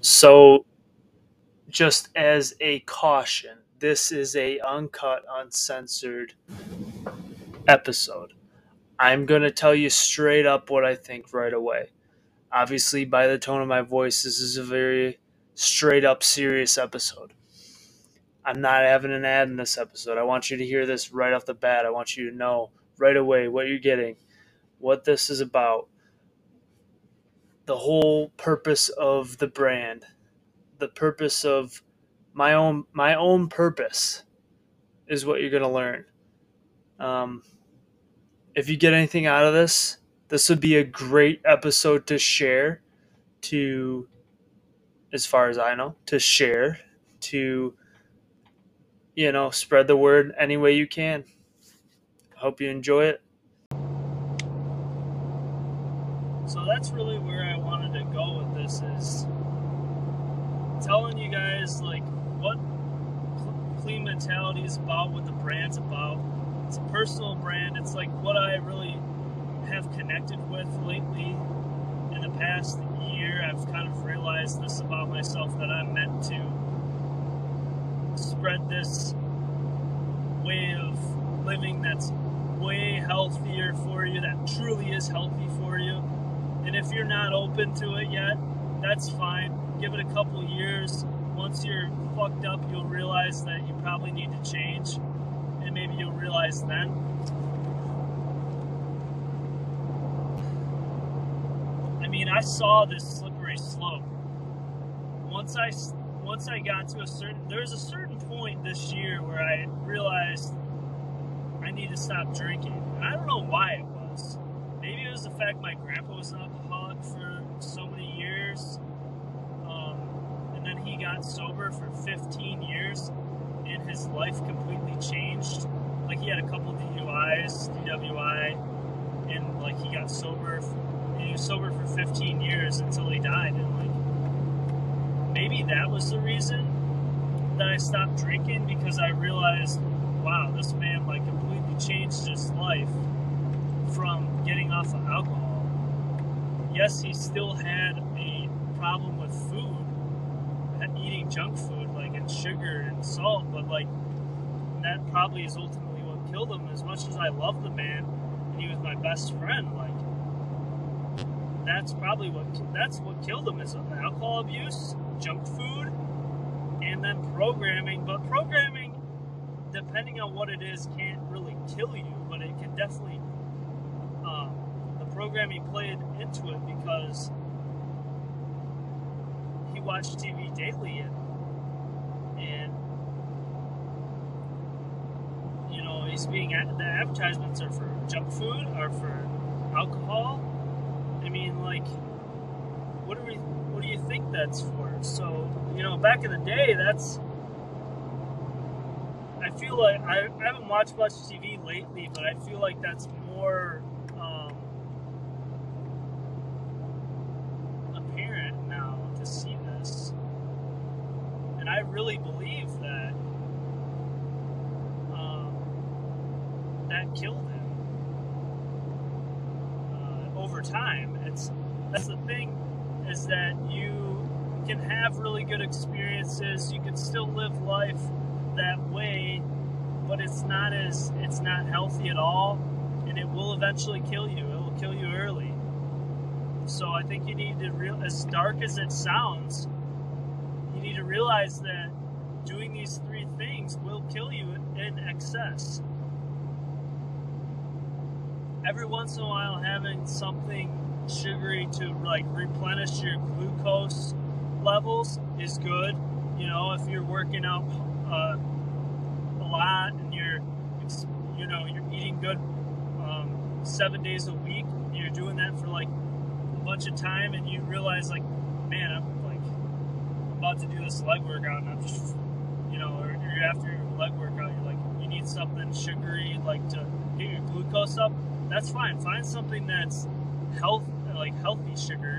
So, just as a caution, this is a uncut, uncensored episode. I'm going to tell you straight up what I think right away. Obviously, by the tone of my voice, this is a very straight up serious episode. I'm not having an ad in this episode. I want you to hear this right off the bat. I want you to know right away what you're getting, what this is about, the whole purpose of the brand, the purpose of my own my own purpose is what you're gonna learn. Um, if you get anything out of this, this would be a great episode to share to as far as I know, to share, to you know, spread the word any way you can. Hope you enjoy it. So that's really where I wanted to go with this is telling you guys like what clean mentality is about, what the brand's about. It's a personal brand. It's like what I really have connected with lately in the past year. I've kind of realized this about myself that I'm meant to spread this way of living that's way healthier for you, that truly is healthy for you. And if you're not open to it yet, that's fine. Give it a couple years. Once you're fucked up, you'll realize that you probably need to change. And maybe you'll realize then. I mean, I saw this slippery slope. Once I once I got to a certain there's a certain point this year where I realized I need to stop drinking. And I don't know why it was. Maybe it was the fact my grandpa was an alcoholic for so many years. Um, and then he got sober for 15 years and his life completely changed. Like he had a couple DUIs, DWI, and like he got sober. He was sober for 15 years until he died. And like maybe that was the reason that I stopped drinking because I realized, wow, this man like completely changed his life from getting off of alcohol. Yes, he still had a problem with food, eating junk food like and sugar and salt, but like that probably is ultimately what killed him. As much as I love the man, and he was my best friend, like that's probably what that's what killed him is alcohol abuse, junk food, and then programming. But programming, depending on what it is, can't really kill you, but it can definitely um, the programming played into it because he watched TV daily and and you know he's being the advertisements are for junk food or for alcohol. I mean, like, what do we what do you think that's for? So you know, back in the day, that's I feel like I, I haven't watched much TV lately, but I feel like that's more um, apparent now to see this. And I really believe that um, that killed him uh, over time. It's that's the thing is that you can have really good experiences. You can still live life that way, but it's not as it's not healthy at all, and it will eventually kill you. It will kill you early. So I think you need to real as dark as it sounds, you need to realize that doing these three things will kill you in excess. Every once in a while, having something sugary to like replenish your glucose levels is good. You know, if you're working out uh, a lot and you're, you know, you're eating good um, seven days a week, you're doing that for like a bunch of time, and you realize like, man, I'm about to do this leg workout, and I'm just, you know, or you're after your leg workout, you're like, you need something sugary, like to get your glucose up. That's fine. Find something that's health, like healthy sugar